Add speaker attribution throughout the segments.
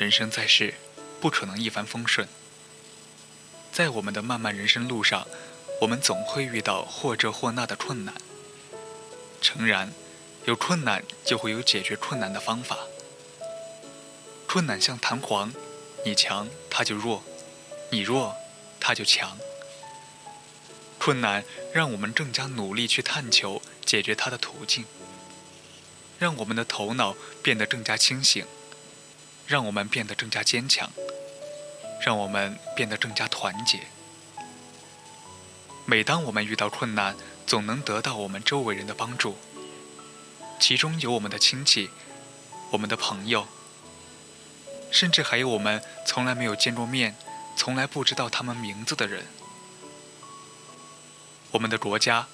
Speaker 1: 人生在世，不可能一帆风顺。在我们的漫漫人生路上，我们总会遇到或这或那的困难。诚然，有困难就会有解决困难的方法。困难像弹簧，你强它就弱，你弱它就强。困难让我们更加努力去探求解决它的途径，让我们的头脑变得更加清醒。让我们变得更加坚强，让我们变得更加团结。每当我们遇到困难，总能得到我们周围人的帮助，其中有我们的亲戚、我们的朋友，甚至还有我们从来没有见过面、从来不知道他们名字的人。我们的国家、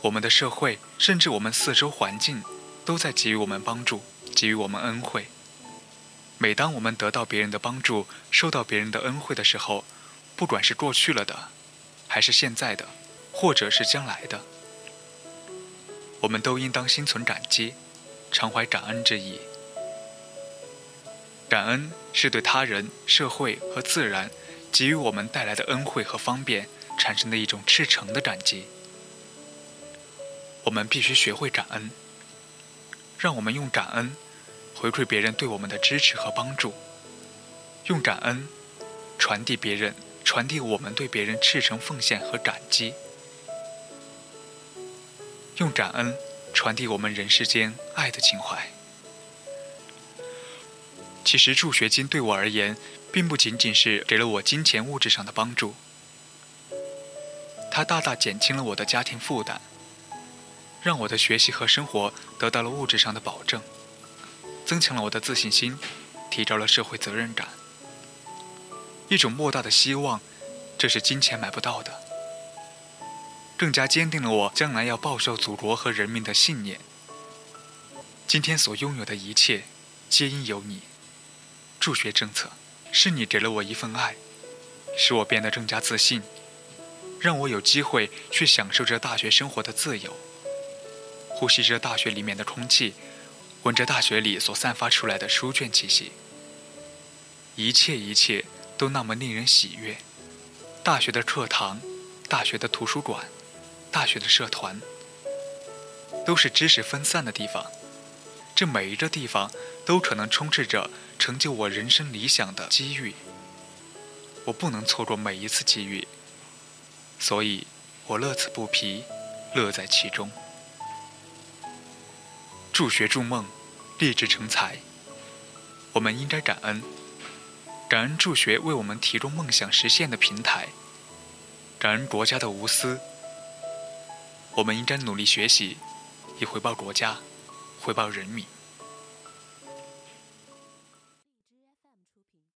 Speaker 1: 我们的社会，甚至我们四周环境，都在给予我们帮助，给予我们恩惠。每当我们得到别人的帮助、受到别人的恩惠的时候，不管是过去了的，还是现在的，或者是将来的，我们都应当心存感激，常怀感恩之意。感恩是对他人、社会和自然给予我们带来的恩惠和方便产生的一种赤诚的感激。我们必须学会感恩，让我们用感恩。回馈别人对我们的支持和帮助，用感恩传递别人，传递我们对别人赤诚奉献和感激，用感恩传递我们人世间爱的情怀。其实助学金对我而言，并不仅仅是给了我金钱物质上的帮助，它大大减轻了我的家庭负担，让我的学习和生活得到了物质上的保证。增强了我的自信心，提高了社会责任感，一种莫大的希望，这是金钱买不到的。更加坚定了我将来要报效祖国和人民的信念。今天所拥有的一切，皆因有你。助学政策，是你给了我一份爱，使我变得更加自信，让我有机会去享受着大学生活的自由，呼吸着大学里面的空气。闻着大学里所散发出来的书卷气息，一切一切都那么令人喜悦。大学的课堂，大学的图书馆，大学的社团，都是知识分散的地方。这每一个地方都可能充斥着成就我人生理想的机遇。我不能错过每一次机遇，所以我乐此不疲，乐在其中。助学助梦。立志成才，我们应该感恩，感恩助学为我们提供梦想实现的平台，感恩国家的无私。我们应该努力学习，以回报国家，回报人民。